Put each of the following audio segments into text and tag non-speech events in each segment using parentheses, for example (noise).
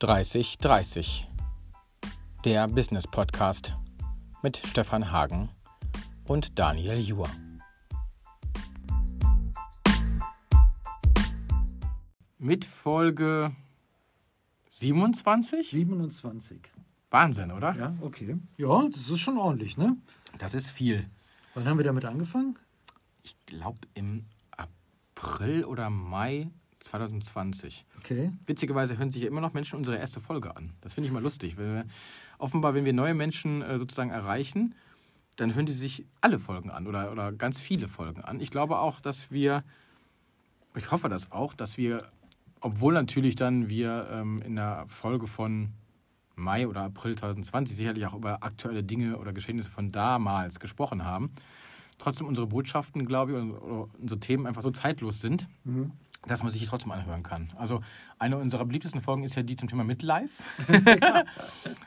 3030, der Business Podcast mit Stefan Hagen und Daniel Juhr. Mit Folge 27? 27. Wahnsinn, oder? Ja, okay. Ja, das ist schon ordentlich, ne? Das ist viel. Wann haben wir damit angefangen? Ich glaube im April oder Mai 2020. Okay. Witzigerweise hören sich ja immer noch Menschen unsere erste Folge an. Das finde ich mal lustig. Wir, offenbar, wenn wir neue Menschen äh, sozusagen erreichen, dann hören die sich alle Folgen an oder, oder ganz viele Folgen an. Ich glaube auch, dass wir, ich hoffe das auch, dass wir, obwohl natürlich dann wir ähm, in der Folge von Mai oder April 2020 sicherlich auch über aktuelle Dinge oder Geschehnisse von damals gesprochen haben, trotzdem unsere Botschaften, glaube ich, oder unsere Themen einfach so zeitlos sind, Mhm. Dass man sich die trotzdem anhören kann. Also eine unserer beliebtesten Folgen ist ja die zum Thema Midlife. (laughs)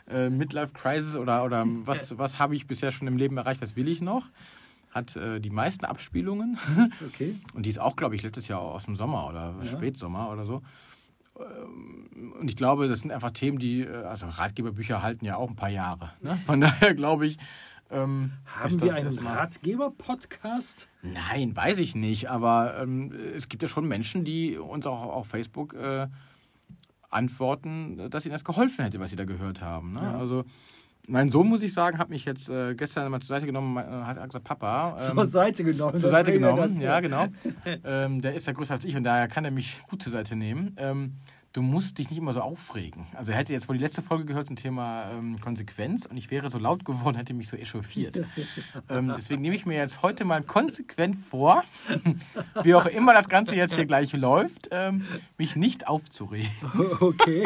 äh, Midlife Crisis oder, oder was, was habe ich bisher schon im Leben erreicht, was will ich noch? Hat äh, die meisten Abspielungen. Okay. (laughs) Und die ist auch, glaube ich, letztes Jahr aus dem Sommer oder Ja. Spätsommer oder so. Ähm, Und ich glaube, das sind einfach Themen, die, äh, also Ratgeberbücher halten ja auch ein paar Jahre. Ne? Von (laughs) daher glaube ich. Ähm, Haben wir einen Ratgeber-Podcast? Nein, weiß ich nicht. Aber ähm, es gibt ja schon Menschen, die uns auch auf Facebook äh, antworten, dass ihnen das geholfen hätte, was sie da gehört haben. Ne? Ja. Also mein Sohn, muss ich sagen, hat mich jetzt äh, gestern mal zur Seite genommen, hat gesagt, Papa. (laughs) ähm, Zur Seite genommen. zur Seite genommen, ja, genau. (laughs) ähm, der ist ja größer als ich und daher kann er mich gut zur Seite nehmen. Ähm, du musst dich nicht immer so aufregen. Also er hätte jetzt wohl die letzte Folge gehört zum Thema ähm, Konsequenz und ich wäre so laut geworden, hätte mich so echauffiert. ähm, deswegen nehme ich mir jetzt heute mal konsequent vor, (laughs) wie auch immer das Ganze jetzt hier gleich läuft, ähm, mich nicht aufzuregen. (laughs) Okay.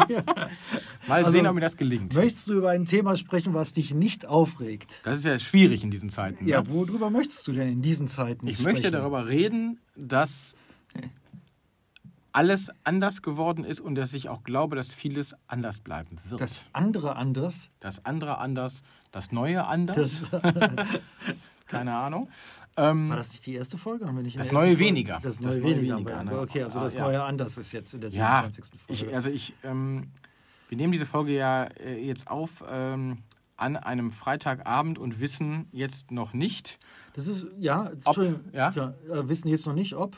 Mal Also, sehen, ob mir das gelingt. Möchtest du über ein Thema sprechen, was dich nicht aufregt? Das ist ja schwierig in diesen Zeiten. ne? Ja, worüber möchtest du denn in diesen Zeiten Ich sprechen? möchte darüber reden, dass alles anders geworden ist und dass ich auch glaube, dass vieles anders bleiben wird. Das andere anders. Das andere anders, das Neue anders, Das, (laughs) keine Ahnung. Ähm, war das nicht die erste Folge? Haben wir nicht Das Neue Folge- weniger. Das Das Neue Neue weniger. weniger, ne? Okay, also das Ja. Neue anders ist jetzt in der ja, 27. Folge. ich, also ich, ähm, wir nehmen diese Folge ja äh, jetzt auf ähm, an einem Freitagabend und wissen jetzt noch nicht, das ist, ja, Ob, Entschuldigung, ja? äh, wissen jetzt noch nicht, ob.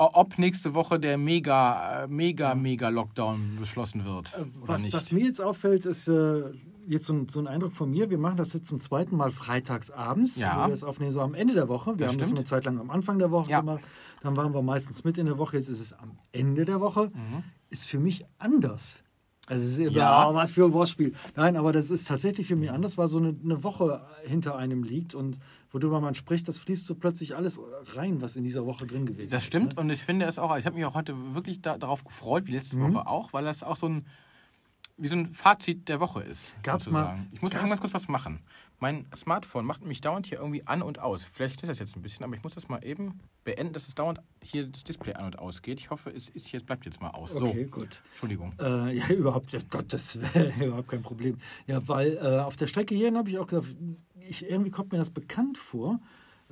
Ob nächste Woche der mega, äh, mega, mega Lockdown beschlossen wird. oder Was, nicht. was mir jetzt auffällt, ist äh, jetzt so ein, so ein Eindruck von mir. Wir machen das jetzt zum zweiten Mal freitags abends, Ja. wir es aufnehmen, so am Ende der Woche. Wir Das haben das stimmt. eine Zeit lang am Anfang der Woche Ja. gemacht. Dann waren wir meistens mit in der Woche. Jetzt ist es am Ende der Woche. Mhm. Ist für mich anders. Also es ist, Ja. was für ein Wortspiel. Nein, aber das ist tatsächlich für mich anders, weil so eine, eine Woche hinter einem liegt und worüber man spricht, das fließt so plötzlich alles rein, was in dieser Woche drin gewesen ist. Das stimmt Ne? und ich finde es auch, ich habe mich auch heute wirklich da, darauf gefreut, wie letzte Mhm. Woche auch, weil das auch so ein, wie so ein Fazit der Woche ist. Gab's sozusagen. mal- ich muss mal ganz kurz was machen. Mein Smartphone macht mich dauernd hier irgendwie an und aus. Vielleicht ist das jetzt ein bisschen, aber ich muss das mal eben beenden, dass es dauernd hier das Display an und aus geht. Ich hoffe, es ist jetzt, bleibt jetzt mal aus. Okay, So, gut. Entschuldigung. Äh, ja, (laughs) überhaupt, ja, Gottes Willen, (laughs) überhaupt kein Problem. Ja, weil äh, auf der Strecke hierhin habe ich auch gedacht, ich, irgendwie kommt mir das bekannt vor.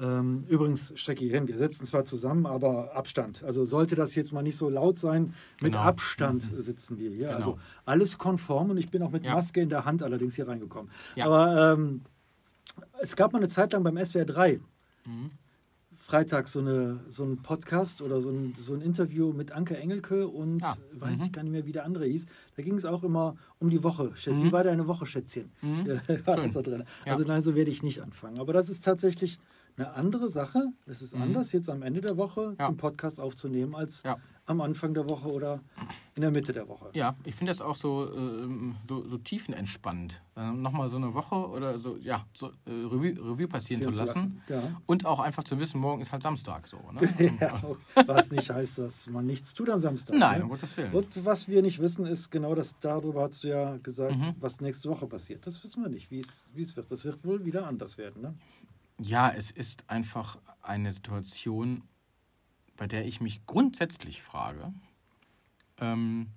Ähm, übrigens, Strecke hierhin, wir sitzen zwar zusammen, aber Abstand. Also sollte das jetzt mal nicht so laut sein, mit Genau. Abstand sitzen wir hier. Genau. Also alles konform und ich bin auch mit Ja. Maske in der Hand allerdings hier reingekommen. Ja. Aber ähm, es gab mal eine Zeit lang beim SWR 3, Mhm. Freitag so, eine, so ein Podcast oder so ein, so ein Interview mit Anke Engelke und Ah, weiß mhm. ich gar nicht mehr, wie der andere hieß. Da ging es auch immer um die Woche. Schätz, Wie war deine Woche, Schätzchen? Mhm. (laughs) War Schön. das da drin. Ja. Also nein, so werde ich nicht anfangen. Aber das ist tatsächlich eine andere Sache. Es ist Mhm. anders, jetzt am Ende der Woche Ja. den Podcast aufzunehmen, als Ja. am Anfang der Woche oder in der Mitte der Woche. Ja, ich finde das auch so, ähm, so, so tiefenentspannt. Äh, Nochmal so eine Woche oder so, ja, so äh, Revue, Revue passieren zu lassen. lassen, ja. Und auch einfach zu wissen, morgen ist halt Samstag so. Ne? (laughs) Ja, was nicht heißt, dass man nichts tut am Samstag. Nein, ne? um Gottes Willen. Und was wir nicht wissen, ist genau das, darüber hast du ja gesagt, Mhm. was nächste Woche passiert. Das wissen wir nicht, wie es wie es wird. Das wird wohl wieder anders werden. Ne? Ja, es ist einfach eine Situation, bei der ich mich grundsätzlich frage, ähm,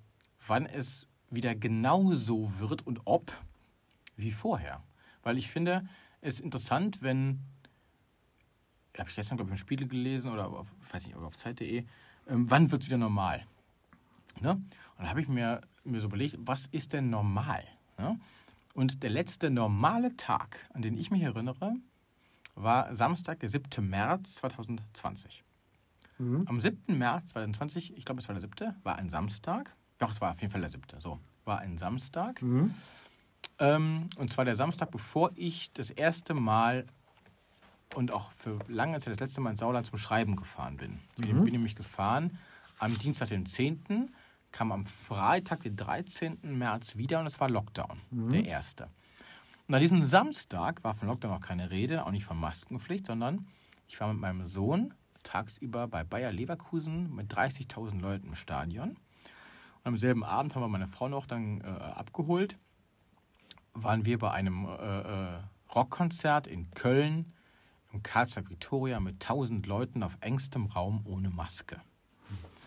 wann es wieder genauso wird und ob wie vorher. Weil ich finde es interessant, wenn, habe ich gestern, glaube ich, im Spiegel gelesen oder auf, weiß nicht, auf Zeit.de, ähm, wann wird es wieder normal? Ne? Und da habe ich mir mir so überlegt, was ist denn normal? Ja? Und der letzte normale Tag, an den ich mich erinnere, war Samstag, der 7. März 2020. Mhm. Am 7. März 2020, ich glaube, es war der 7., war ein Samstag. Doch, es war auf jeden Fall der 7. So, war ein Samstag. Mhm. Ähm, und zwar der Samstag, bevor ich das erste Mal und auch für lange Zeit das letzte Mal ins Sauerland zum Schreiben gefahren bin. Ich mhm. bin nämlich gefahren am Dienstag, den 10., kam am Freitag, den 13. März wieder und es war Lockdown, mhm. der erste. Und an diesem Samstag war von Lockdown noch keine Rede, auch nicht von Maskenpflicht, sondern ich war mit meinem Sohn tagsüber bei Bayer Leverkusen mit 30.000 Leuten im Stadion. Und am selben Abend haben wir meine Frau noch dann äh, abgeholt. Waren wir bei einem äh, äh Rockkonzert in Köln im Karlsruhe Victoria mit 1000 Leuten auf engstem Raum ohne Maske.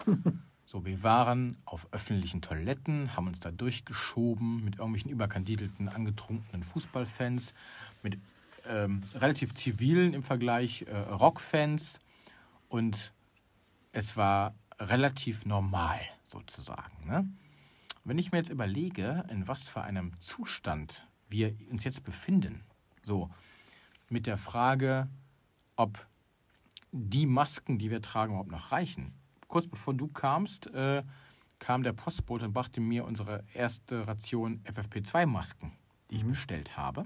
(laughs) So, wir waren auf öffentlichen Toiletten, haben uns da durchgeschoben mit irgendwelchen überkandidelten, angetrunkenen Fußballfans, mit ähm, relativ zivilen im Vergleich äh, Rockfans und es war relativ normal sozusagen. Ne? Wenn ich mir jetzt überlege, in was für einem Zustand wir uns jetzt befinden, so mit der Frage, ob die Masken, die wir tragen, überhaupt noch reichen. Kurz bevor du kamst, äh, kam der Postbote und brachte mir unsere erste Ration FFP2-Masken, die ich mhm. bestellt habe.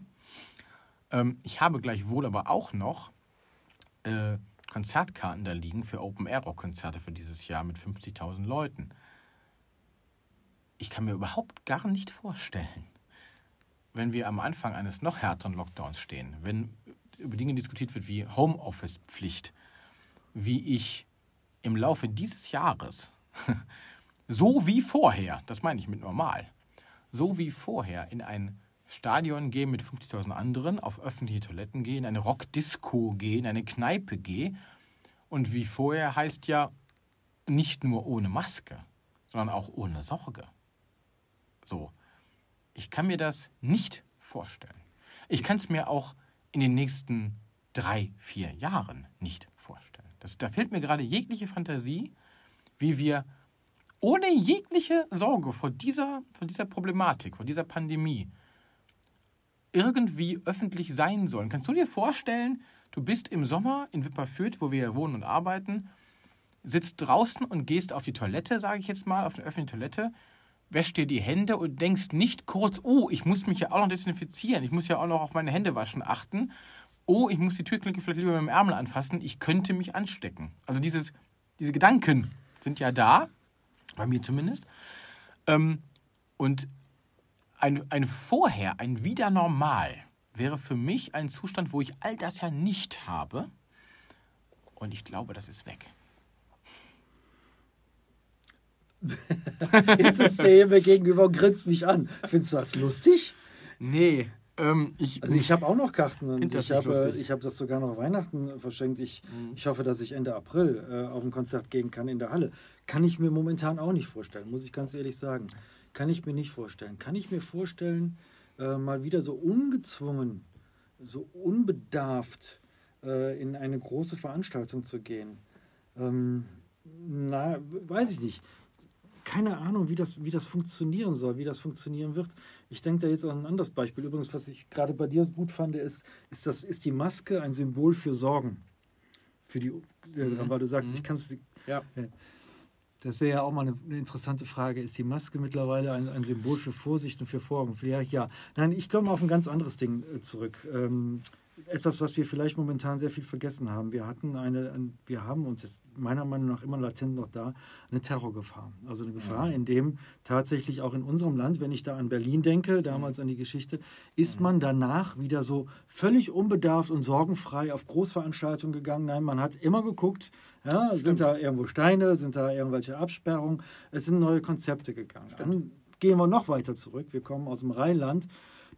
Ähm, ich habe gleichwohl aber auch noch äh, Konzertkarten da liegen für Open-Air-Rock-Konzerte für dieses Jahr mit 50.000 Leuten. Ich kann mir überhaupt gar nicht vorstellen, wenn wir am Anfang eines noch härteren Lockdowns stehen, wenn über Dinge diskutiert wird wie Homeoffice-Pflicht, wie ich im Laufe dieses Jahres, (laughs) so wie vorher, das meine ich mit normal, so wie vorher in ein Stadion gehe mit 50.000 anderen, auf öffentliche Toiletten gehe, in eine Rockdisco gehe, in eine Kneipe gehe. Und wie vorher heißt ja nicht nur ohne Maske, sondern auch ohne Sorge. So, ich kann mir das nicht vorstellen. Ich kann es mir auch in den nächsten drei, vier Jahren nicht vorstellen. Das, da fehlt mir gerade jegliche Fantasie, wie wir ohne jegliche Sorge vor dieser, vor dieser Problematik, vor dieser Pandemie irgendwie öffentlich sein sollen. Kannst du dir vorstellen, du bist im Sommer in Wipperfürth, wo wir wohnen und arbeiten, sitzt draußen und gehst auf die Toilette, sage ich jetzt mal, auf eine öffentliche Toilette, wäschst dir die Hände und denkst nicht kurz, oh, ich muss mich ja auch noch desinfizieren, ich muss ja auch noch auf meine Hände waschen achten, oh, ich muss die Türklinke vielleicht lieber mit dem Ärmel anfassen, ich könnte mich anstecken. Also dieses, diese Gedanken sind ja da, bei mir zumindest. Ähm, und ein, ein Vorher, ein Wieder normal wäre für mich ein Zustand, wo ich all das ja nicht habe. Und ich glaube, das ist weg. (laughs) Jetzt sitzt der hier mir gegenüber und grinst mich an. Findest du das lustig? Nee. Ähm, ich, also ich habe auch noch Karten und ich habe hab das sogar noch Weihnachten verschenkt. Ich, mhm. ich hoffe, dass ich Ende April äh, auf ein Konzert gehen kann in der Halle. Kann ich mir momentan auch nicht vorstellen, muss ich ganz ehrlich sagen. Kann ich mir nicht vorstellen. Kann ich mir vorstellen, äh, mal wieder so ungezwungen, so unbedarft äh, in eine große Veranstaltung zu gehen? Ähm, na, weiß ich nicht keine Ahnung, wie das, wie das funktionieren soll, wie das funktionieren wird. Ich denke da jetzt an ein anderes Beispiel. Übrigens, was ich gerade bei dir gut fand, ist, ist, das, ist die Maske ein Symbol für Sorgen. Für die, äh, mhm. weil du sagst, mhm. ich kann es. Ja. Das wäre ja auch mal eine, eine, interessante Frage. Ist die Maske mittlerweile ein, ein, Symbol für Vorsicht und für Sorgen? Vielleicht ja. Nein, ich komme auf ein ganz anderes Ding äh, zurück. Ähm, etwas, was wir vielleicht momentan sehr viel vergessen haben. Wir hatten eine, wir haben und ist meiner Meinung nach immer latent noch da, eine Terrorgefahr. Also eine Gefahr, ja. in dem tatsächlich auch in unserem Land, wenn ich da an Berlin denke, damals mhm. an die Geschichte, ist man danach wieder so völlig unbedarft und sorgenfrei auf Großveranstaltungen gegangen. Nein, man hat immer geguckt, ja, sind da irgendwo Steine, sind da irgendwelche Absperrungen, es sind neue Konzepte gegangen. Stimmt. Dann gehen wir noch weiter zurück. Wir kommen aus dem Rheinland.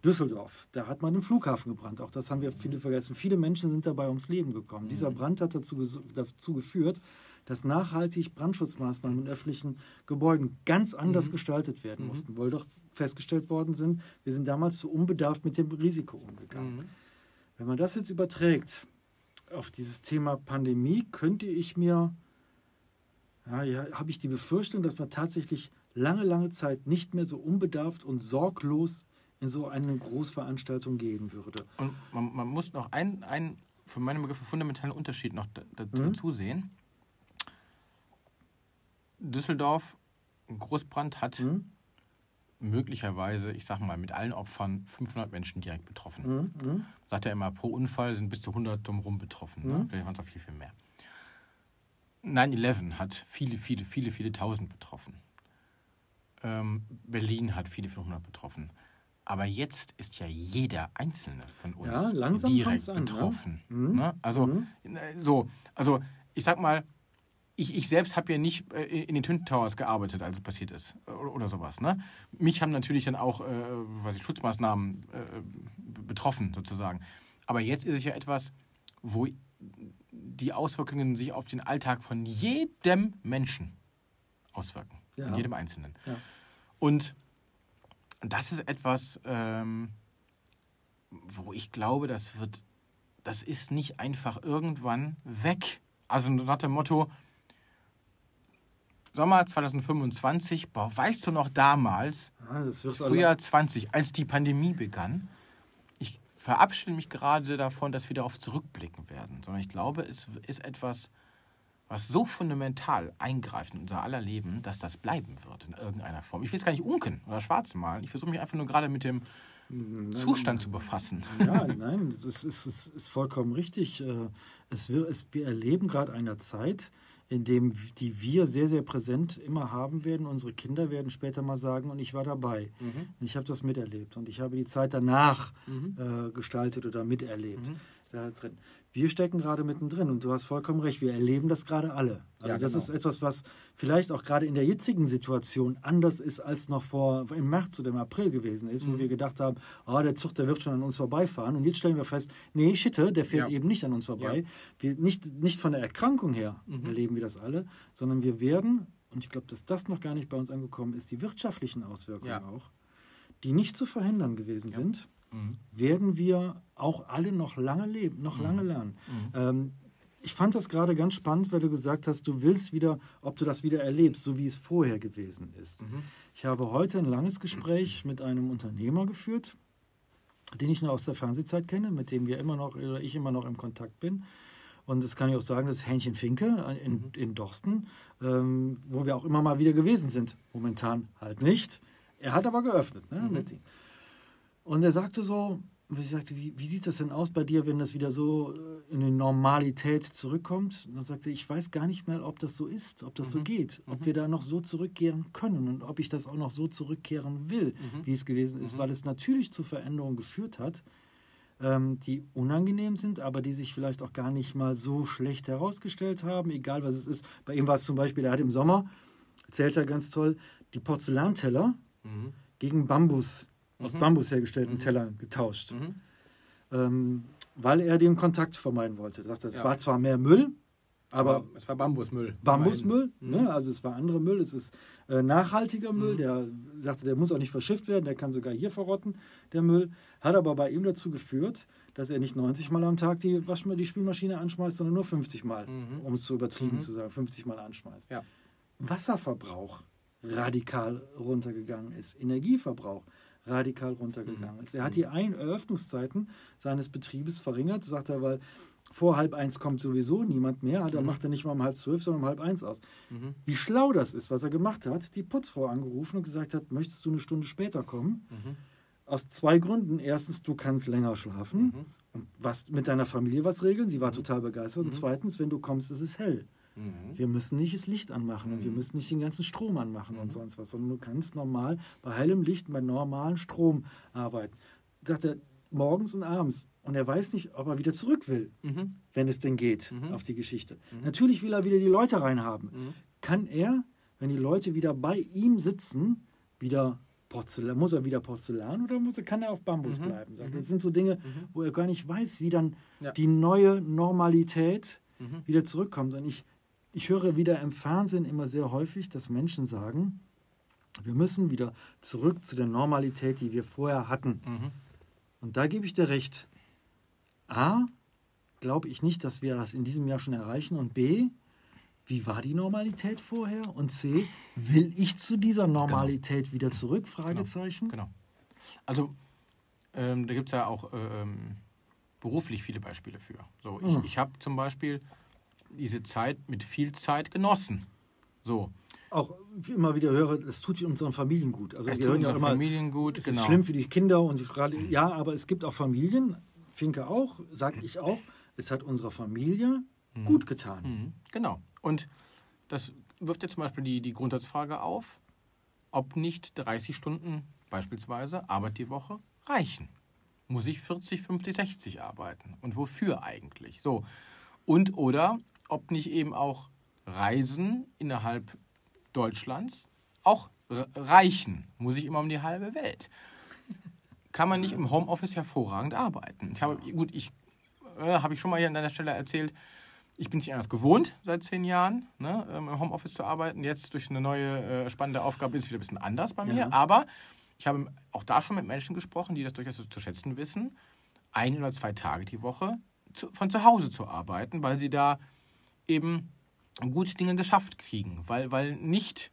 Düsseldorf, da hat man den Flughafen gebrannt. Auch das haben wir viele vergessen. Viele Menschen sind dabei ums Leben gekommen. Mhm. Dieser Brand hat dazu, dazu geführt, dass nachhaltig Brandschutzmaßnahmen in öffentlichen Gebäuden ganz anders mhm. gestaltet werden mhm. mussten, weil doch festgestellt worden sind, wir sind damals zu unbedarft mit dem Risiko umgegangen. Mhm. Wenn man das jetzt überträgt auf dieses Thema Pandemie, könnte ich mir, ja, ja habe ich die Befürchtung, dass wir tatsächlich lange, lange Zeit nicht mehr so unbedarft und sorglos in so eine Großveranstaltung gehen würde. Und man, man muss noch einen, einen, von meinem Begriff, fundamentalen Unterschied noch dazu mhm. sehen. Düsseldorf, Großbrand hat mhm. möglicherweise, ich sag mal, mit allen Opfern 500 Menschen direkt betroffen. Mhm. mhm. Sagt er immer, pro Unfall sind bis zu 100 drumherum betroffen. Ne? Mhm. Vielleicht waren es auch viel, viel mehr. 9-11 hat viele, viele, viele, viele Tausend betroffen. Ähm, Berlin hat viele, viele hundert betroffen. Aber jetzt ist ja jeder Einzelne von uns ja, direkt an, ne? betroffen. Mhm. Ne? Also, mhm. so, also ich sag mal, ich, ich selbst habe ja nicht äh, in den Twin Towers gearbeitet, als es passiert ist oder, oder sowas. Ne? Mich haben natürlich dann auch äh, was ich, Schutzmaßnahmen äh, betroffen, sozusagen. Aber jetzt ist es ja etwas, wo die Auswirkungen sich auf den Alltag von jedem Menschen auswirken. Ja. Von jedem Einzelnen. Ja. Und das ist etwas, ähm, wo ich glaube, das wird, das ist nicht einfach irgendwann weg. Also nach dem Motto, Sommer 2025, boah, weißt du noch damals, ah, Frühjahr 20, als die Pandemie begann, ich verabschiede mich gerade davon, dass wir darauf zurückblicken werden, sondern ich glaube, es ist etwas, was so fundamental eingreift in unser aller Leben, dass das bleiben wird in irgendeiner Form. Ich will es gar nicht unken oder schwarz malen. Ich versuche mich einfach nur gerade mit dem nein, Zustand nein, zu befassen. Ja, nein, das ist, ist, ist vollkommen richtig. Äh, es, wir, es, wir erleben gerade eine Zeit, in dem die wir sehr, sehr präsent immer haben werden. Unsere Kinder werden später mal sagen, und ich war dabei. Mhm. Ich habe das miterlebt und ich habe die Zeit danach mhm. äh, gestaltet oder miterlebt. Mhm. Da drin. Wir stecken gerade mittendrin und du hast vollkommen recht, wir erleben das gerade alle. Also ja, das genau. ist etwas, was vielleicht auch gerade in der jetzigen Situation anders ist, als noch vor im März oder im April gewesen ist, mhm. wo wir gedacht haben, oh, der Zug, der wird schon an uns vorbeifahren. Und jetzt stellen wir fest, nee, Schitte, der fährt ja. eben nicht an uns vorbei. Ja. Wir, nicht, nicht von der Erkrankung her mhm. erleben wir das alle, sondern wir werden, und ich glaube, dass das noch gar nicht bei uns angekommen ist, die wirtschaftlichen Auswirkungen auch, die nicht zu verhindern gewesen sind mhm. werden wir auch alle noch lange leben, noch mhm. lange lernen. Mhm. Ähm, ich fand das gerade ganz spannend, weil du gesagt hast, du willst wieder, ob du das wieder erlebst, so wie es vorher gewesen ist. Mhm. Ich habe heute ein langes Gespräch mit einem Unternehmer geführt, den ich noch aus der Fernsehzeit kenne, mit dem wir immer noch, oder ich immer noch im Kontakt bin. Und das kann ich auch sagen, das ist Hähnchen Finke in, mhm. in Dorsten, ähm, wo wir auch immer mal wieder gewesen sind. Momentan halt nicht. Er hat aber geöffnet. Ne, mhm. mit, und er sagte so, ich sagte, wie, wie, sieht das denn aus bei dir, wenn das wieder so äh, in die Normalität zurückkommt? Und dann sagte ich weiß gar nicht mehr, ob das so ist, ob das mhm. so geht, ob mhm. wir da noch so zurückkehren können und ob ich das auch noch so zurückkehren will, mhm. wie es gewesen ist, mhm. weil es natürlich zu Veränderungen geführt hat, ähm, die unangenehm sind, aber die sich vielleicht auch gar nicht mal so schlecht herausgestellt haben, egal was es ist. Bei ihm war es zum Beispiel, er hat im Sommer, erzählt er ganz toll, die Porzellanteller mhm. gegen Bambus aus mhm. Bambus hergestellten mhm. Tellern getauscht. Mhm. Ähm, weil er den Kontakt vermeiden wollte. Er dachte, es ja. war zwar mehr Müll, aber, aber, es war Bambusmüll. Bambusmüll, mhm. ne? also es war anderer Müll, es ist äh, nachhaltiger Müll, mhm. der sagte, der muss auch nicht verschifft werden, der kann sogar hier verrotten, der Müll. Hat aber bei ihm dazu geführt, dass er nicht 90 Mal am Tag die, Waschma die Spülmaschine anschmeißt, sondern nur 50 Mal, mhm. um es zu übertrieben mhm. zu sagen, 50 Mal anschmeißt. Ja. Wasserverbrauch radikal runtergegangen ist, Energieverbrauch radikal runtergegangen mhm. ist. Er hat die Ein Eröffnungszeiten seines Betriebes verringert, sagt er, weil vor halb eins kommt sowieso niemand mehr, da mhm. macht er nicht mal um halb zwölf, sondern um halb eins aus. Mhm. Wie schlau das ist, was er gemacht hat, die Putzfrau angerufen und gesagt hat, möchtest du eine Stunde später kommen? Mhm. Aus zwei Gründen. Erstens, du kannst länger schlafen mhm. und was mit deiner Familie was regeln. Sie war mhm. total begeistert. Und zweitens, wenn du kommst, ist es hell. Mhm. Wir müssen nicht das Licht anmachen mhm. und wir mhm. müssen nicht den ganzen Strom anmachen mhm. und sonst was, sondern du kannst normal bei hellem Licht, bei normalem Strom arbeiten. Sagt er morgens und abends. Und er weiß nicht, ob er wieder zurück will, mhm. wenn es denn geht, mhm. auf die Geschichte. Natürlich will er wieder die Leute reinhaben. Kann er, wenn die Leute wieder bei ihm sitzen, wieder Porzellan, muss er wieder Porzellan oder muss er, kann er auf Bambus mhm. bleiben? Sagt. Das sind so Dinge, mhm. wo er gar nicht weiß, wie dann ja. die neue Normalität mhm. wieder zurückkommt. Und ich ich höre wieder im Fernsehen immer sehr häufig, dass Menschen sagen, wir müssen wieder zurück zu der Normalität, die wir vorher hatten. Mhm. Und da gebe ich dir recht. A, glaube ich nicht, dass wir das in diesem Jahr schon erreichen. Und B, wie war die Normalität vorher? Und C, will ich zu dieser Normalität genau. wieder zurück? Fragezeichen. Genau. genau. Also ähm, da gibt es ja auch äh, ähm, beruflich viele Beispiele für. So, ich, mhm. ich habe zum Beispiel diese Zeit mit viel Zeit genossen. So. Auch immer wieder höre, das tut unseren Familien gut. Also es wir hören ja immer, Familien gut. Es genau. ist schlimm für die Kinder und die, ja, aber es gibt auch Familien, Finke auch, sage ich auch, es hat unserer Familie mhm. gut getan. Mhm. Genau. Und das wirft ja zum Beispiel die, die Grundsatzfrage auf, ob nicht 30 Stunden beispielsweise Arbeit die Woche reichen. Muss ich 40, 50, 60 arbeiten? Und wofür eigentlich? So. Und oder ob nicht eben auch Reisen innerhalb Deutschlands auch reichen? Muss ich immer um die halbe Welt? Kann man nicht im Homeoffice hervorragend arbeiten? Ich habe, gut, ich äh, habe ich schon mal hier an deiner Stelle erzählt, ich bin nicht anders gewohnt seit zehn Jahren, ne, ähm, im Homeoffice zu arbeiten. Jetzt durch eine neue äh, spannende Aufgabe ist es wieder ein bisschen anders bei mir. Ja. Aber ich habe auch da schon mit Menschen gesprochen, die das durchaus zu schätzen wissen, ein oder zwei Tage die Woche zu, von zu Hause zu arbeiten, weil sie da eben gut Dinge geschafft kriegen, weil, weil nicht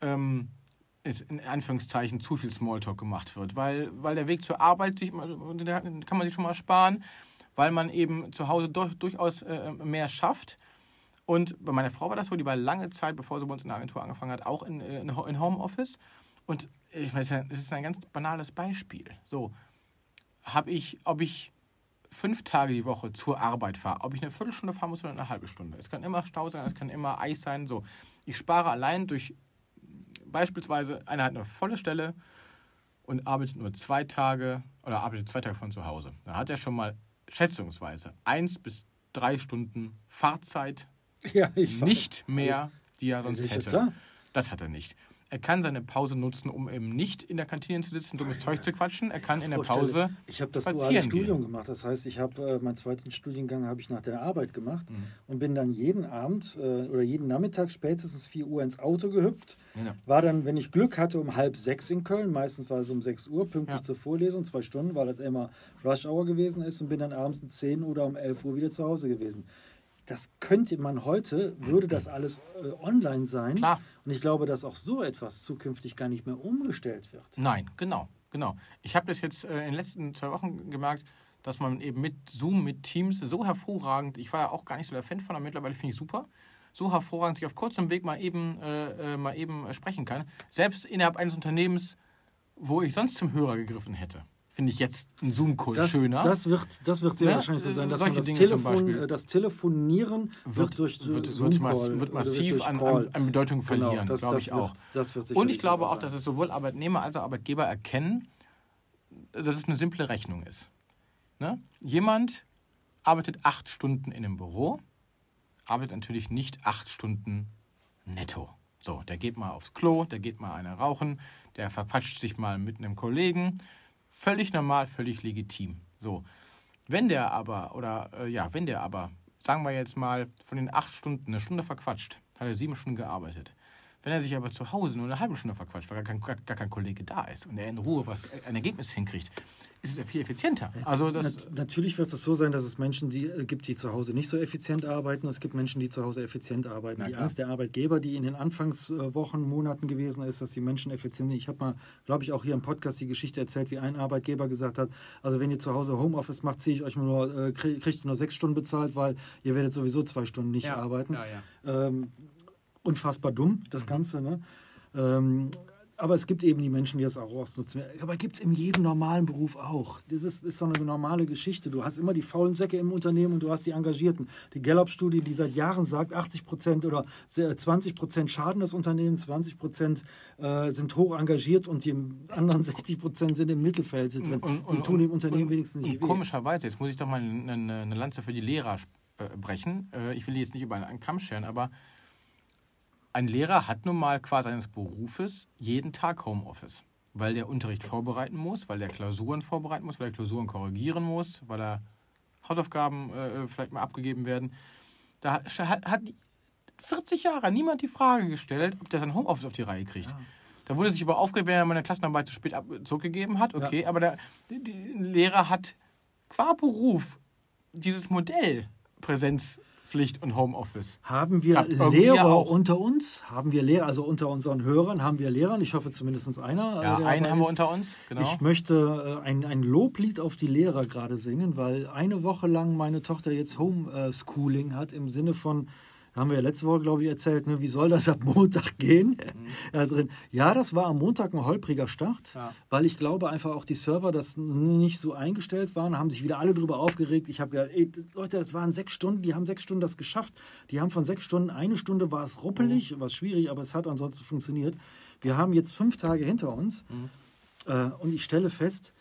ähm, in Anführungszeichen zu viel Smalltalk gemacht wird, weil, weil der Weg zur Arbeit sich, kann man sich schon mal sparen, weil man eben zu Hause durch, durchaus äh, mehr schafft. Und bei meiner Frau war das so, die war lange Zeit, bevor sie bei uns in der Agentur angefangen hat, auch in, in, in Homeoffice. Und ich meine, das ist ein ganz banales Beispiel. So, habe ich, ob ich fünf Tage die Woche zur Arbeit fahre, ob ich eine Viertelstunde fahren muss oder eine halbe Stunde. Es kann immer Stau sein, es kann immer Eis sein. So, ich spare allein durch beispielsweise einer hat eine volle Stelle und arbeitet nur zwei Tage oder arbeitet zwei Tage von zu Hause. Dann hat er schon mal schätzungsweise eins bis drei Stunden Fahrzeit ja, nicht mehr, die er sonst hätte. Das hat er nicht. Er kann seine Pause nutzen, um eben nicht in der Kantine zu sitzen, dummes Zeug zu quatschen. Er kann in der Pause Ich habe das duale Studium gemacht. Das heißt, ich habe äh, meinen zweiten Studiengang habe ich nach der Arbeit gemacht mhm. und bin dann jeden Abend äh, oder jeden Nachmittag spätestens 4 Uhr ins Auto gehüpft. Ja. War dann, wenn ich Glück hatte, um halb sechs in Köln. Meistens war es um 6 Uhr, pünktlich ja. zur Vorlesung, zwei Stunden, weil das immer Rush Hour gewesen ist und bin dann abends um 10 oder um 11 Uhr wieder zu Hause gewesen das könnte man heute, würde das alles äh, online sein. Klar. Und ich glaube, dass auch so etwas zukünftig gar nicht mehr umgestellt wird. Nein, genau, genau. Ich habe das jetzt äh, in den letzten zwei Wochen gemerkt, dass man eben mit Zoom, mit Teams so hervorragend, ich war ja auch gar nicht so der Fan von, aber mittlerweile finde ich super, so hervorragend sich auf kurzem Weg mal eben, äh, äh mal eben äh, sprechen kann. Selbst innerhalb eines Unternehmens, wo ich sonst zum Hörer gegriffen hätte finde ich jetzt ein Zoom-Call schöner. Das wird, das wird sehr ja? wahrscheinlich so sein, dass das, Dinge Telefon, das Telefonieren wird, wird durch wird, wird, mass, wird massiv an, an, an, Bedeutung genau, verlieren, genau, glaube ich auch. Und ich glaube auch, dass es sowohl Arbeitnehmer als auch Arbeitgeber erkennen, dass es eine simple Rechnung ist. Ne? Jemand arbeitet acht Stunden in einem Büro, arbeitet natürlich nicht acht Stunden netto. So, der geht mal aufs Klo, der geht mal eine rauchen, der verquatscht sich mal mit einem Kollegen, Völlig normal, völlig legitim. So. Wenn der aber, oder äh, ja, wenn der aber, sagen wir jetzt mal, von den acht Stunden eine Stunde verquatscht, hat er sieben Stunden gearbeitet. Wenn er sich aber zu Hause nur eine halbe Stunde verquatscht, weil gar kein, gar, kein Kollege da ist und er in Ruhe was, ein Ergebnis hinkriegt, ist es ja viel effizienter. Also das Nat natürlich wird es so sein, dass es Menschen die, äh, gibt, die zu Hause nicht so effizient arbeiten. Es gibt Menschen, die zu Hause effizient arbeiten. die Angst der Arbeitgeber, die in den Anfangswochen, Monaten gewesen ist, dass die Menschen effizient sind. Ich habe mal, glaube ich, auch hier im Podcast die Geschichte erzählt, wie ein Arbeitgeber gesagt hat, also wenn ihr zu Hause Homeoffice macht, ziehe ich euch nur, äh, kriegt ihr nur sechs Stunden bezahlt, weil ihr werdet sowieso zwei Stunden nicht ja. arbeiten. Ja, ähm, unfassbar dumm, das mhm. Ganze. Ne? Ähm, aber es gibt eben die Menschen, die das auch ausnutzen. Aber gibt es in jedem normalen Beruf auch. Das ist, ist so eine normale Geschichte. Du hast immer die faulen Säcke im Unternehmen und du hast die Engagierten. Die Gallup-Studie, die seit Jahren sagt, 80 Prozent oder 20 Prozent schaden das Unternehmen, 20 Prozent äh, sind hoch engagiert und die anderen (laughs) 60 Prozent sind im Mittelfeld drin und, und, und tun dem Unternehmen und, wenigstens nicht und Komischerweise, jetzt muss ich doch mal eine, eine Lanze für die Lehrer äh, brechen. Äh, ich will jetzt nicht über einen Kamm scheren, aber ein Lehrer hat nun mal qua seines Berufes jeden Tag Homeoffice, weil der Unterricht vorbereiten muss, weil der Klausuren vorbereiten muss, weil er Klausuren korrigieren muss, weil er Hausaufgaben äh, vielleicht mal abgegeben werden. Da hat, hat 40 Jahre niemand die Frage gestellt, ob der sein Homeoffice auf die Reihe kriegt. Ja. Da wurde sich aber aufgeregt, wenn er meine Klassenarbeit zu spät zurückgegeben hat. Okay, ja. aber der, der Lehrer hat qua Beruf dieses Modell Präsenz Pflicht und Homeoffice. Haben wir Lehrer auch. unter uns? Haben wir Lehrer, also unter unseren Hörern haben wir Lehrer? Ich hoffe zumindest einer. Ja, äh, der einen haben wir unter uns, genau. Ich möchte äh, ein, ein Loblied auf die Lehrer gerade singen, weil eine Woche lang meine Tochter jetzt Homeschooling hat im Sinne von, haben wir ja letzte Woche, glaube ich, erzählt, ne, wie soll das ab Montag gehen? Ja, drin. ja, das war am Montag ein holpriger Start, Ja. weil ich glaube einfach auch die Server das nicht so eingestellt waren, haben sich wieder alle drüber aufgeregt. Ich habe gesagt, ey, Leute, das waren sechs Stunden, die haben sechs Stunden das geschafft. Die haben von sechs Stunden, eine Stunde war es ruppelig, war es schwierig, aber es hat ansonsten funktioniert. Wir haben jetzt fünf Tage hinter uns äh, und ich stelle fest,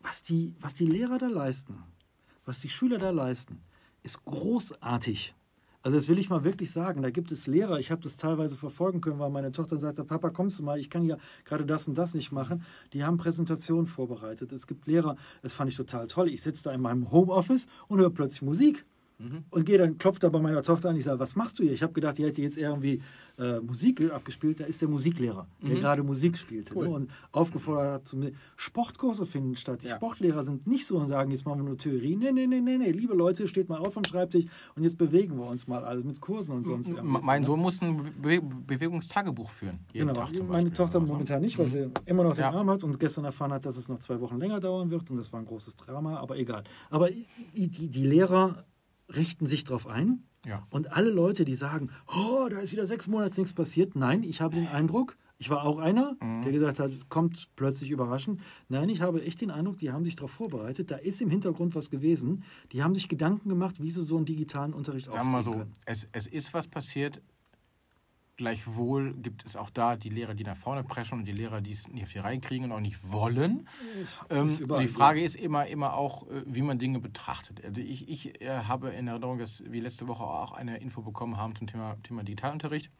was die, was die Lehrer da leisten, was die Schüler da leisten, ist großartig. Also das will ich mal wirklich sagen. Da gibt es Lehrer, ich habe das teilweise verfolgen können, weil meine Tochter sagte, Papa, kommst du mal, ich kann ja gerade das und das nicht machen. Die haben Präsentationen vorbereitet. Es gibt Lehrer, das fand ich total toll. Ich sitze da in meinem Homeoffice und höre plötzlich Musik. Und gehe dann, klopft da bei meiner Tochter an, ich sage, was machst du hier? Ich habe gedacht, die hätte jetzt irgendwie äh, Musik abgespielt. Da ist der Musiklehrer, der gerade Musik spielte. Cool. Ne? Und aufgefordert hat zum Sportkurse finden statt. Die Ja. Sportlehrer sind nicht so und sagen, jetzt machen wir nur Theorie. Nee, nee, nee, nee, nee. Liebe Leute, steht mal auf vom Schreibtisch und jetzt bewegen wir uns mal also mit Kursen und sonst M- Mein ne? Sohn muss ein Be Bewegungstagebuch führen. Jeden Genau, Tag zum meine Beispiel Tochter oder so. momentan nicht, weil sie immer noch den Ja. Arm hat und gestern erfahren hat, dass es noch zwei Wochen länger dauern wird und das war ein großes Drama, aber egal. Aber die, die Lehrer richten sich darauf ein Ja. und alle Leute, die sagen, oh, da ist wieder sechs Monate nichts passiert, nein, ich habe den Eindruck, ich war auch einer, der gesagt hat, kommt plötzlich überraschend. Nein, ich habe echt den Eindruck, die haben sich darauf vorbereitet, da ist im Hintergrund was gewesen, die haben sich Gedanken gemacht, wie sie so einen digitalen Unterricht Sagen wir mal so, können. es, es ist was passiert. Gleichwohl gibt es auch da die Lehrer, die nach vorne preschen und die Lehrer, die es nicht auf die Reihe kriegen und auch nicht wollen. Ähm, die. Frage ist immer, immer auch, äh, wie man Dinge betrachtet. Also ich, ich äh, habe in Erinnerung, dass wir letzte Woche auch eine Info bekommen haben zum Thema, Thema Digitalunterricht,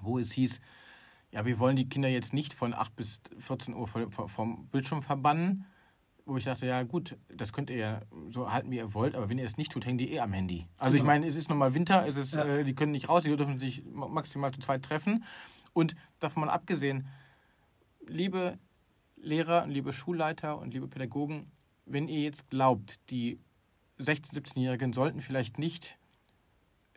wo es hieß, ja, wir wollen die Kinder jetzt nicht von 8 bis 14 Uhr vom Bildschirm verbannen. Wo ich dachte, ja gut, das könnt ihr ja so halten, wie ihr wollt, aber wenn ihr es nicht tut, hängen die eh am Handy. Also ich Genau. meine, es ist nun mal Winter, es ist, Ja. äh, die können nicht raus, die dürfen sich ma- maximal zu zweit treffen. Und davon mal abgesehen, liebe Lehrer, liebe Schulleiter und liebe Pädagogen, wenn ihr jetzt glaubt, die 16-, 17-Jährigen sollten vielleicht nicht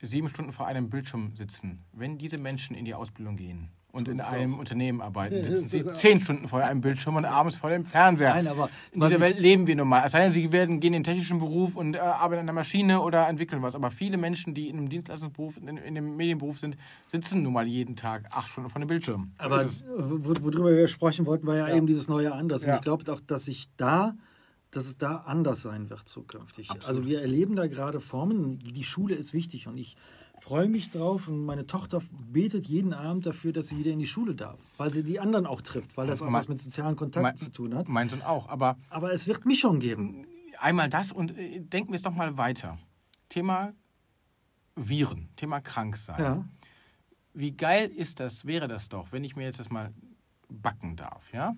sieben Stunden vor einem Bildschirm sitzen, wenn diese Menschen in die Ausbildung gehen und in einem Unternehmen arbeiten, sitzen sie zehn Stunden vor einem Bildschirm und abends vor dem Fernseher. Nein, aber In dieser ich- Welt leben wir nun mal. Es sei denn, sie werden, gehen in den technischen Beruf und äh, arbeiten an der Maschine oder entwickeln was. Aber viele Menschen, die in einem Dienstleistungsberuf, in, in dem Medienberuf sind, sitzen nun mal jeden Tag acht Stunden vor dem Bildschirm. Aber worüber wir sprechen wollten, war ja, Ja. eben dieses neue Anders. Und Ja. ich glaube auch, dass sich da, dass es da anders sein wird zukünftig. Absolut. Also wir erleben da gerade Formen. Die Schule ist wichtig und ich freue mich drauf. Und meine Tochter betet jeden Abend dafür, dass sie wieder in die Schule darf, weil sie die anderen auch trifft, weil das auch Mein- was mit sozialen Kontakten mein- zu tun hat. Mein Sohn auch. Aber Aber es wird Mischung geben. einmal das und äh, denken wir es doch mal weiter. Thema Viren, Thema Kranksein. Ja. Wie geil ist das, wäre das doch, wenn ich mir jetzt das mal backen darf, ja?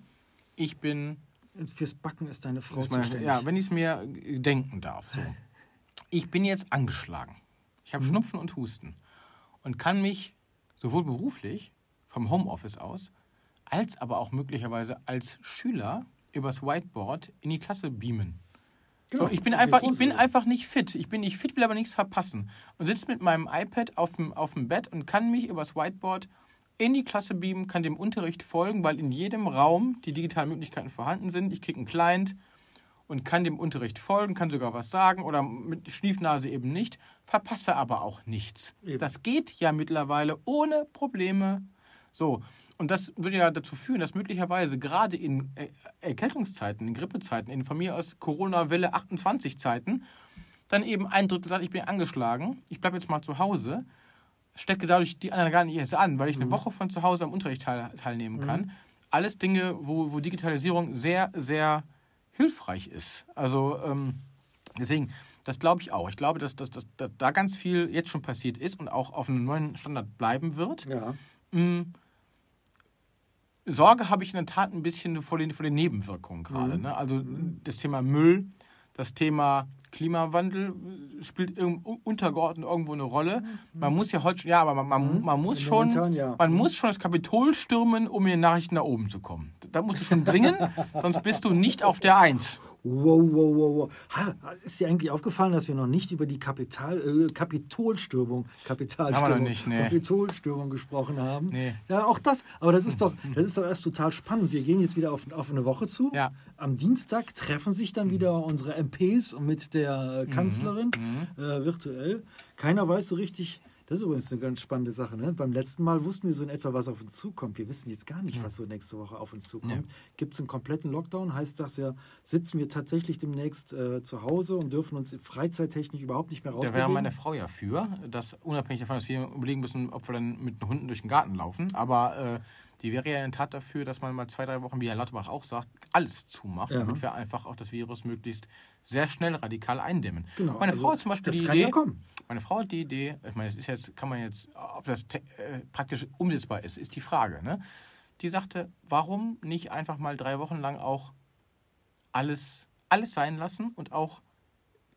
Ich bin Fürs Backen ist deine Frau man- zuständig. ja, wenn ich es mir äh, denken darf. So. Ich bin jetzt angeschlagen. Ich Mhm. habe Schnupfen und Husten und kann mich sowohl beruflich vom Homeoffice aus, als aber auch möglicherweise als Schüler übers Whiteboard in die Klasse beamen. Genau. So, ich bin einfach, ich bin einfach nicht fit. Ich bin nicht fit, will aber nichts verpassen. Und sitze mit meinem iPad auf dem, auf dem Bett und kann mich übers Whiteboard in die Klasse beamen, kann dem Unterricht folgen, weil in jedem Raum die digitalen Möglichkeiten vorhanden sind. Ich kriege einen Client und kann dem Unterricht folgen, kann sogar was sagen oder mit Schniefnase eben nicht, verpasse aber auch nichts. Eben. Das geht ja mittlerweile ohne Probleme. So. Und das würde ja dazu führen, dass möglicherweise gerade in äh, Erkältungszeiten, in Grippezeiten, in von mir aus Corona-Welle 28 Zeiten, dann eben ein Drittel sagt, ich bin angeschlagen, ich bleibe jetzt mal zu Hause, stecke dadurch die anderen gar nicht erst an, weil ich eine Woche von zu Hause am Unterricht teil, teilnehmen kann. Alles Dinge, wo, wo Digitalisierung sehr, sehr hilfreich ist. Also ähm, deswegen, das glaube ich auch. Ich glaube, dass, dass, dass, dass da ganz viel jetzt schon passiert ist und auch auf einem neuen Standard bleiben wird. Ja. Mm, Sorge habe ich in der Tat ein bisschen vor den, vor den Nebenwirkungen gerade. Mhm. Ne? Also das Thema Müll, das Thema Klimawandel spielt untergeordnet irgendwo eine Rolle. Man muss ja heute, schon- ja, aber man, man, man muss schon, Mhm. Momentan ja. man muss schon das Kapitol stürmen, um in den Nachrichten nach oben zu kommen. Da musst du schon bringen, (laughs) sonst bist du nicht auf der Eins. Wow, wow, wow, wow. Ha, ist dir eigentlich aufgefallen, dass wir noch nicht über die Kapital, äh, Kapitolstürmung, Kapitalstürmung, nicht, nee. Kapitolstürmung gesprochen haben? Nee. Ja, auch das. Aber das ist doch, das ist doch erst total spannend. Wir gehen jetzt wieder auf, auf eine Woche zu. Ja. Am Dienstag treffen sich dann wieder unsere MPs mit der Kanzlerin äh, virtuell. Keiner weiß so richtig. Das ist übrigens eine ganz spannende Sache. Ne? Beim letzten Mal wussten wir so in etwa, was auf uns zukommt. Wir wissen jetzt gar nicht, was so nächste Woche auf uns zukommt. Gibt es einen kompletten Lockdown? Heißt das ja, sitzen wir tatsächlich demnächst äh, zu Hause und dürfen uns freizeittechnisch überhaupt nicht mehr Da rausbewegen? wäre meine Frau ja für, dass unabhängig davon, dass wir überlegen müssen, ob wir dann mit den Hunden durch den Garten laufen. Aber äh, die wäre ja in der Tat dafür, dass man mal zwei, drei Wochen, wie Herr Lauterbach auch sagt, alles zumacht, Ja. damit wir einfach auch das Virus möglichst sehr schnell radikal eindämmen. Genau, Meine also Frau hat zum Beispiel das die kann Idee. ja kommen. Meine Frau hat die Idee, ich meine, das ist jetzt, kann man jetzt, ob das äh, praktisch umsetzbar ist, ist die Frage. Ne? Die sagte, warum nicht einfach mal drei Wochen lang auch alles, alles sein lassen und auch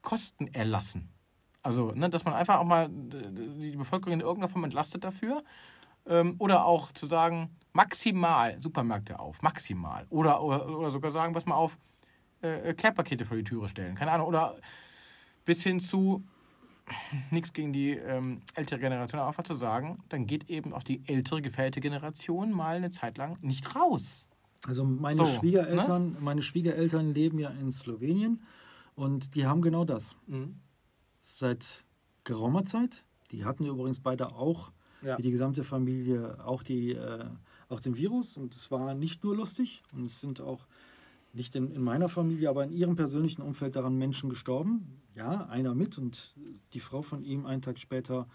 Kosten erlassen. Also, ne, dass man einfach auch mal die Bevölkerung in irgendeiner Form entlastet dafür. Ähm, oder auch zu sagen, maximal Supermärkte auf, maximal. Oder, oder, oder sogar sagen, pass mal auf, äh, Care-Pakete vor die Türe stellen. Keine Ahnung. Oder bis hin zu, nichts gegen die ähm, ältere Generation, aber einfach zu sagen, dann geht eben auch die ältere, gefährdete Generation mal eine Zeit lang nicht raus. Also meine So, Schwiegereltern, meine Schwiegereltern leben ja in Slowenien und die haben genau das. Seit geraumer Zeit. Die hatten übrigens beide auch, Ja. wie die gesamte Familie, auch, die, äh, auch den Virus. Und es war nicht nur lustig. Und es sind auch nicht in, in meiner Familie, aber in ihrem persönlichen Umfeld daran Menschen gestorben. Ja, einer mit und die Frau von ihm einen Tag später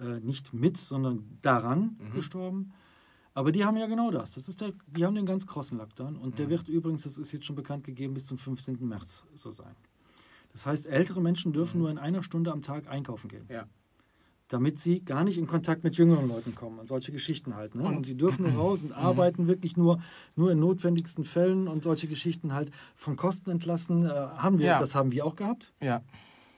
äh, nicht mit, sondern daran gestorben. Aber die haben ja genau das. das ist der, die haben den ganz krossen Lockdown. Und der wird übrigens, das ist jetzt schon bekannt gegeben, bis zum 15. März so sein. Das heißt, ältere Menschen dürfen nur in einer Stunde am Tag einkaufen gehen, Ja. Damit sie gar nicht in Kontakt mit jüngeren Leuten kommen und solche Geschichten halt. Ne? Und, sie dürfen nur raus und arbeiten wirklich nur, nur in notwendigsten Fällen und solche Geschichten halt von Kosten entlassen. Äh, haben wir, Ja. Das haben wir auch gehabt. Ja.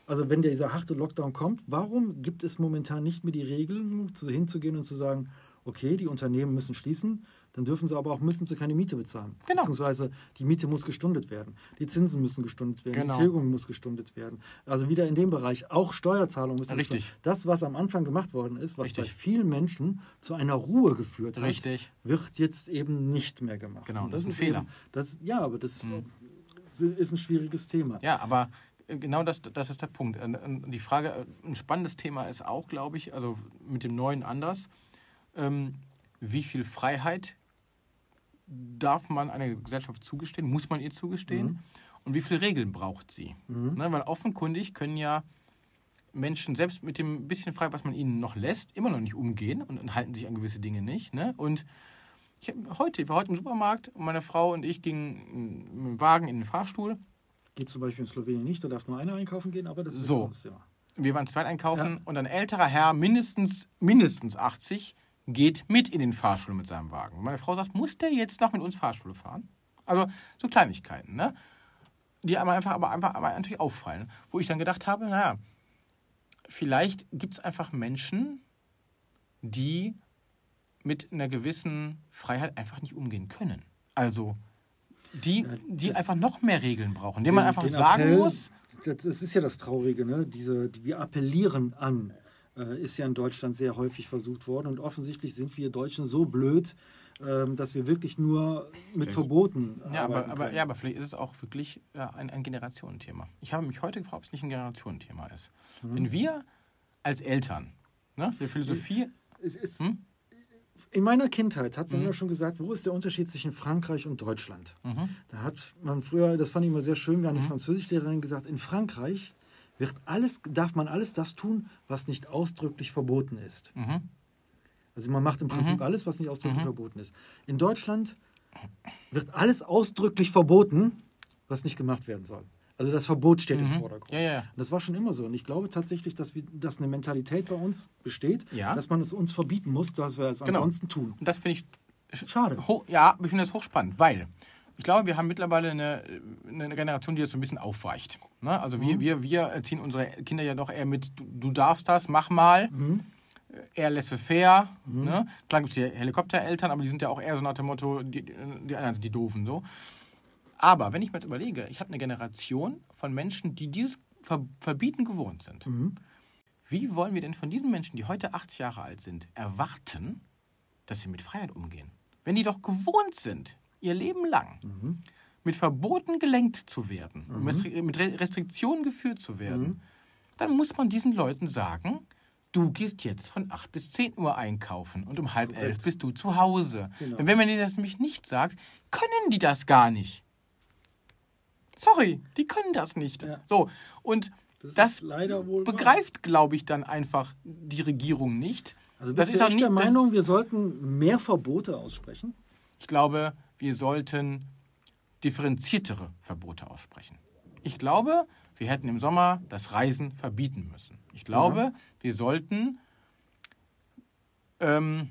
Also wenn dieser harte Lockdown kommt, warum gibt es momentan nicht mehr die Regeln, zu, hinzugehen und zu sagen, okay, die Unternehmen müssen schließen, dann dürfen sie aber auch müssen sie keine Miete bezahlen. Genau. Beziehungsweise die Miete muss gestundet werden, die Zinsen müssen gestundet werden, Genau. die Tilgung muss gestundet werden. Also wieder in dem Bereich auch Steuerzahlungen müssen Richtig. gestundet Das, was am Anfang gemacht worden ist, was Richtig. bei vielen Menschen zu einer Ruhe geführt hat, Richtig. wird jetzt eben nicht mehr gemacht. Genau, Und das ist ein Fehler. Mhm. Eben, das, ja, aber das ist ein schwieriges Thema. Ja, aber äh, genau das, das ist der Punkt. Und- und Die Frage, äh, ein spannendes Thema ist auch, glaube ich, also mit dem Neuen anders, ähm, wie viel Freiheit darf man einer Gesellschaft zugestehen, muss man ihr zugestehen und wie viele Regeln braucht sie? Ne, weil offenkundig können ja Menschen selbst mit dem bisschen frei, was man ihnen noch lässt, immer noch nicht umgehen und, und halten sich an gewisse Dinge nicht. Ne? Und ich heute, ich war heute im Supermarkt und meine Frau und ich gingen mit dem Wagen in den Fahrstuhl Geht zum Beispiel in Slowenien nicht, da darf nur einer einkaufen gehen, aber das ist So. ein anderes Thema. wir waren zweit einkaufen Ja. und ein älterer Herr, mindestens, mindestens 80, geht mit in den Fahrstuhl mit seinem Wagen. Meine Frau sagt, muss der jetzt noch mit uns Fahrstuhl fahren? Also so Kleinigkeiten, ne? Die aber einfach, aber einfach aber natürlich auffallen. Wo ich dann gedacht habe, naja, vielleicht gibt es einfach Menschen, die mit einer gewissen Freiheit einfach nicht umgehen können. Also die, die das- einfach noch mehr Regeln brauchen, denen man einfach sagen Appell, muss, Das, ist ja das Traurige, ne? Diese, die, wir appellieren an, ist ja in Deutschland sehr häufig versucht worden. Und offensichtlich sind wir Deutschen so blöd, ähm, dass wir wirklich nur mit Vielleicht- Verboten Ja aber, aber, ja, aber vielleicht ist es auch wirklich ja, ein, ein Generationenthema. Ich habe mich heute gefragt, ob es nicht ein Generationenthema ist. Mhm. Wenn wir als Eltern, ne, der Philosophie, Es ist, Hm? In meiner Kindheit hat man Mhm. immer schon gesagt, wo ist der Unterschied zwischen Frankreich und Deutschland? Mhm. Da hat man früher, das fand ich immer sehr schön, wir haben eine Französischlehrerin gesagt, in Frankreich wird alles, darf man alles das tun, was nicht ausdrücklich verboten ist. Mhm. Also man macht im Prinzip Mhm. alles, was nicht ausdrücklich Mhm. verboten ist. In Deutschland wird alles ausdrücklich verboten, was nicht gemacht werden soll. Also das Verbot steht im Mhm. Vordergrund. Ja, ja, das war schon immer so. Und ich glaube tatsächlich, dass, wir, dass eine Mentalität bei uns besteht, Ja. dass man es uns verbieten muss, was wir es Genau. ansonsten tun. Und das finde ich Schade. Ja, ich finde das hochspannend, weil ich glaube, wir haben mittlerweile eine, eine Generation, die das so ein bisschen aufweicht. Ne? Also wir, wir, wir erziehen unsere Kinder ja doch eher mit, du, du darfst das, mach mal. Eher laissez-faire. Ne? Klar gibt es die Helikoptereltern, aber die sind ja auch eher so nach dem Motto, die, die anderen sind die Doofen. So. Aber wenn ich mir jetzt überlege, ich habe eine Generation von Menschen, die dieses Ver Verbieten gewohnt sind. Mhm. Wie wollen wir denn von diesen Menschen, die heute 80 Jahre alt sind, erwarten, dass sie mit Freiheit umgehen? Wenn die doch gewohnt sind, ihr Leben lang Mhm. mit Verboten gelenkt zu werden, mit Restri- mit Re- Restriktionen geführt zu werden, Mhm. dann muss man diesen Leuten sagen, du gehst jetzt von 8 bis 10 Uhr einkaufen und um halb elf bist du zu Hause. Genau. Denn wenn man denen das nämlich nicht sagt, können die das gar nicht. Sorry, die können das nicht. Ja. So, und Das das, ist begreift, glaube ich, dann einfach die Regierung nicht. Also das bist ist du auch nicht der das- Meinung, wir sollten mehr Verbote aussprechen? Ich glaube, wir sollten differenziertere Verbote aussprechen. Ich glaube, wir hätten im Sommer das Reisen verbieten müssen. Ich glaube, Ja. wir sollten ähm,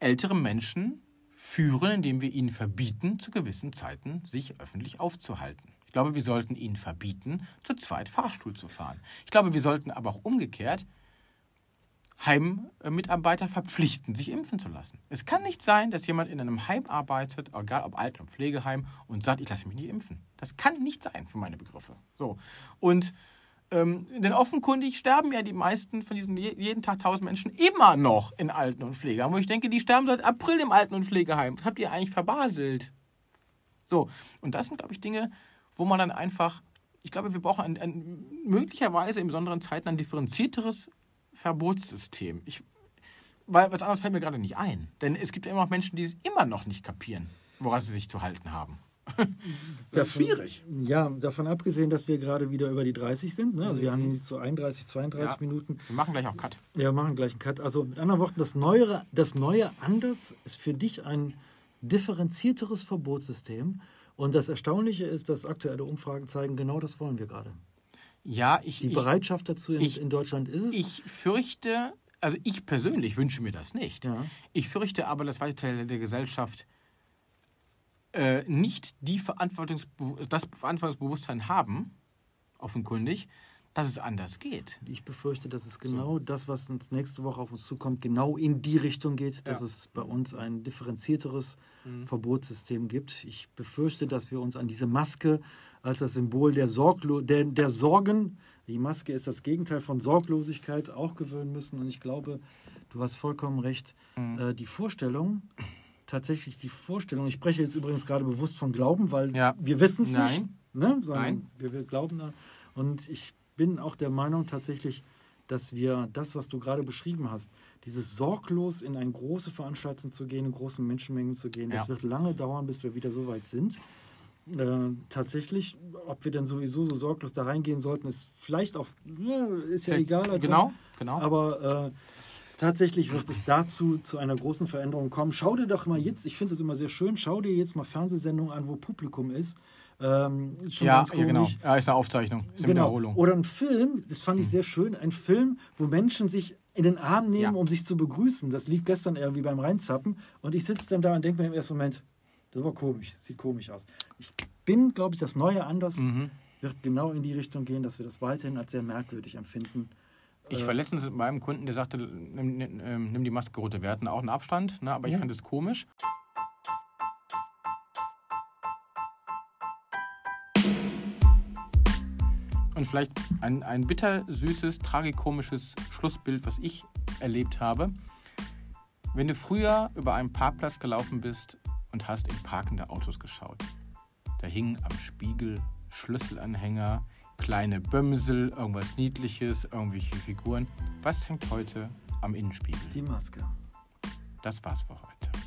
ältere Menschen führen, indem wir ihnen verbieten, zu gewissen Zeiten sich öffentlich aufzuhalten. Ich glaube, wir sollten ihnen verbieten, zu zweit Fahrstuhl zu fahren. Ich glaube, wir sollten aber auch umgekehrt Heimmitarbeiter verpflichten, sich impfen zu lassen. Es kann nicht sein, dass jemand in einem Heim arbeitet, egal ob Alten- und Pflegeheim, und sagt, ich lasse mich nicht impfen. Das kann nicht sein, für meine Begriffe. So. Und ähm, denn offenkundig sterben ja die meisten von diesen je- jeden Tag tausend Menschen immer noch in Alten- und Pflegeheimen, wo ich denke, die sterben seit April im Alten- und Pflegeheim. Was habt ihr eigentlich verbaselt? So, und das sind, glaube ich, Dinge, wo man dann einfach, ich glaube, wir brauchen ein, ein, möglicherweise in besonderen Zeiten ein differenzierteres Verbotssystem. Ich, weil was anderes fällt mir gerade nicht ein. Denn es gibt ja immer noch Menschen, die es immer noch nicht kapieren, woran sie sich zu halten haben. (laughs) Das ist schwierig. Ja, davon abgesehen, dass wir gerade wieder über die 30 sind. Ne? Also wir Mhm. haben jetzt so 31, 32 Ja. Minuten. Wir machen gleich auch Cut. Ja, wir machen gleich einen Cut. Also mit anderen Worten, das Neue, das Neue anders ist für dich ein differenzierteres Verbotssystem. Und das Erstaunliche ist, dass aktuelle Umfragen zeigen, genau das wollen wir gerade. Ja, ich, Die ich, Bereitschaft dazu in, ich- in Deutschland ist es. ich fürchte, also ich persönlich wünsche mir das nicht. ja. Ich fürchte aber, dass weite Teile der Gesellschaft äh, nicht die Verantwortungsbe das Verantwortungsbewusstsein haben, offenkundig, dass es anders geht. Ich befürchte, dass es genau das, was uns nächste Woche auf uns zukommt, genau in die Richtung geht, dass Ja. es bei uns ein differenzierteres Mhm. Verbotssystem gibt. Ich befürchte, dass wir uns an diese Maske als das Symbol der, Sorglo der, der Sorgen, die Maske ist das Gegenteil von Sorglosigkeit, auch gewöhnen müssen. Und ich glaube, du hast vollkommen recht, Mhm. äh, die Vorstellung, tatsächlich die Vorstellung, ich spreche jetzt übrigens gerade bewusst von Glauben, weil Ja. wir wissen es nicht, Nein. ne? sondern Nein. Wir, wir glauben da. Und ich bin auch der Meinung tatsächlich, dass wir das, was du gerade beschrieben hast, dieses sorglos in eine große Veranstaltung zu gehen, in großen Menschenmengen zu gehen, das Ja. wird lange dauern, bis wir wieder so weit sind. Äh, tatsächlich, ob wir dann sowieso so sorglos da reingehen sollten, ist vielleicht auch, ja, ist ja Vielleicht- egal. Genau, genau. Aber äh, tatsächlich wird es dazu zu einer großen Veränderung kommen. Schau dir doch mal jetzt, ich finde es immer sehr schön, schau dir jetzt mal Fernsehsendungen an, wo Publikum ist. Ähm, ist ja, ja, genau. Ja, ist eine Aufzeichnung, ist eine Genau. Wiederholung. Oder ein Film, das fand ich sehr schön, ein Film, wo Menschen sich in den Arm nehmen, Ja. um sich zu begrüßen. Das lief gestern irgendwie beim Reinzappen. Und ich sitze dann da und denke mir im ersten Moment, das war komisch, das sieht komisch aus. Ich bin, glaube ich, das Neue anders Mhm. wird genau in die Richtung gehen, dass wir das weiterhin als sehr merkwürdig empfinden. Ich war letztens mit meinem Kunden, der sagte, nimm, nimm, ähm, nimm die Maske runter. Wir hatten auch einen Abstand, ne, aber ich Ja. fand es komisch. Und vielleicht ein, ein bittersüßes, tragikomisches Schlussbild, was ich erlebt habe. Wenn du früher über einen Parkplatz gelaufen bist und hast in parkende Autos geschaut, da hingen am Spiegel Schlüsselanhänger, kleine Bömsel, irgendwas Niedliches, irgendwelche Figuren. Was hängt heute am Innenspiegel? Die Maske. Das war's für heute.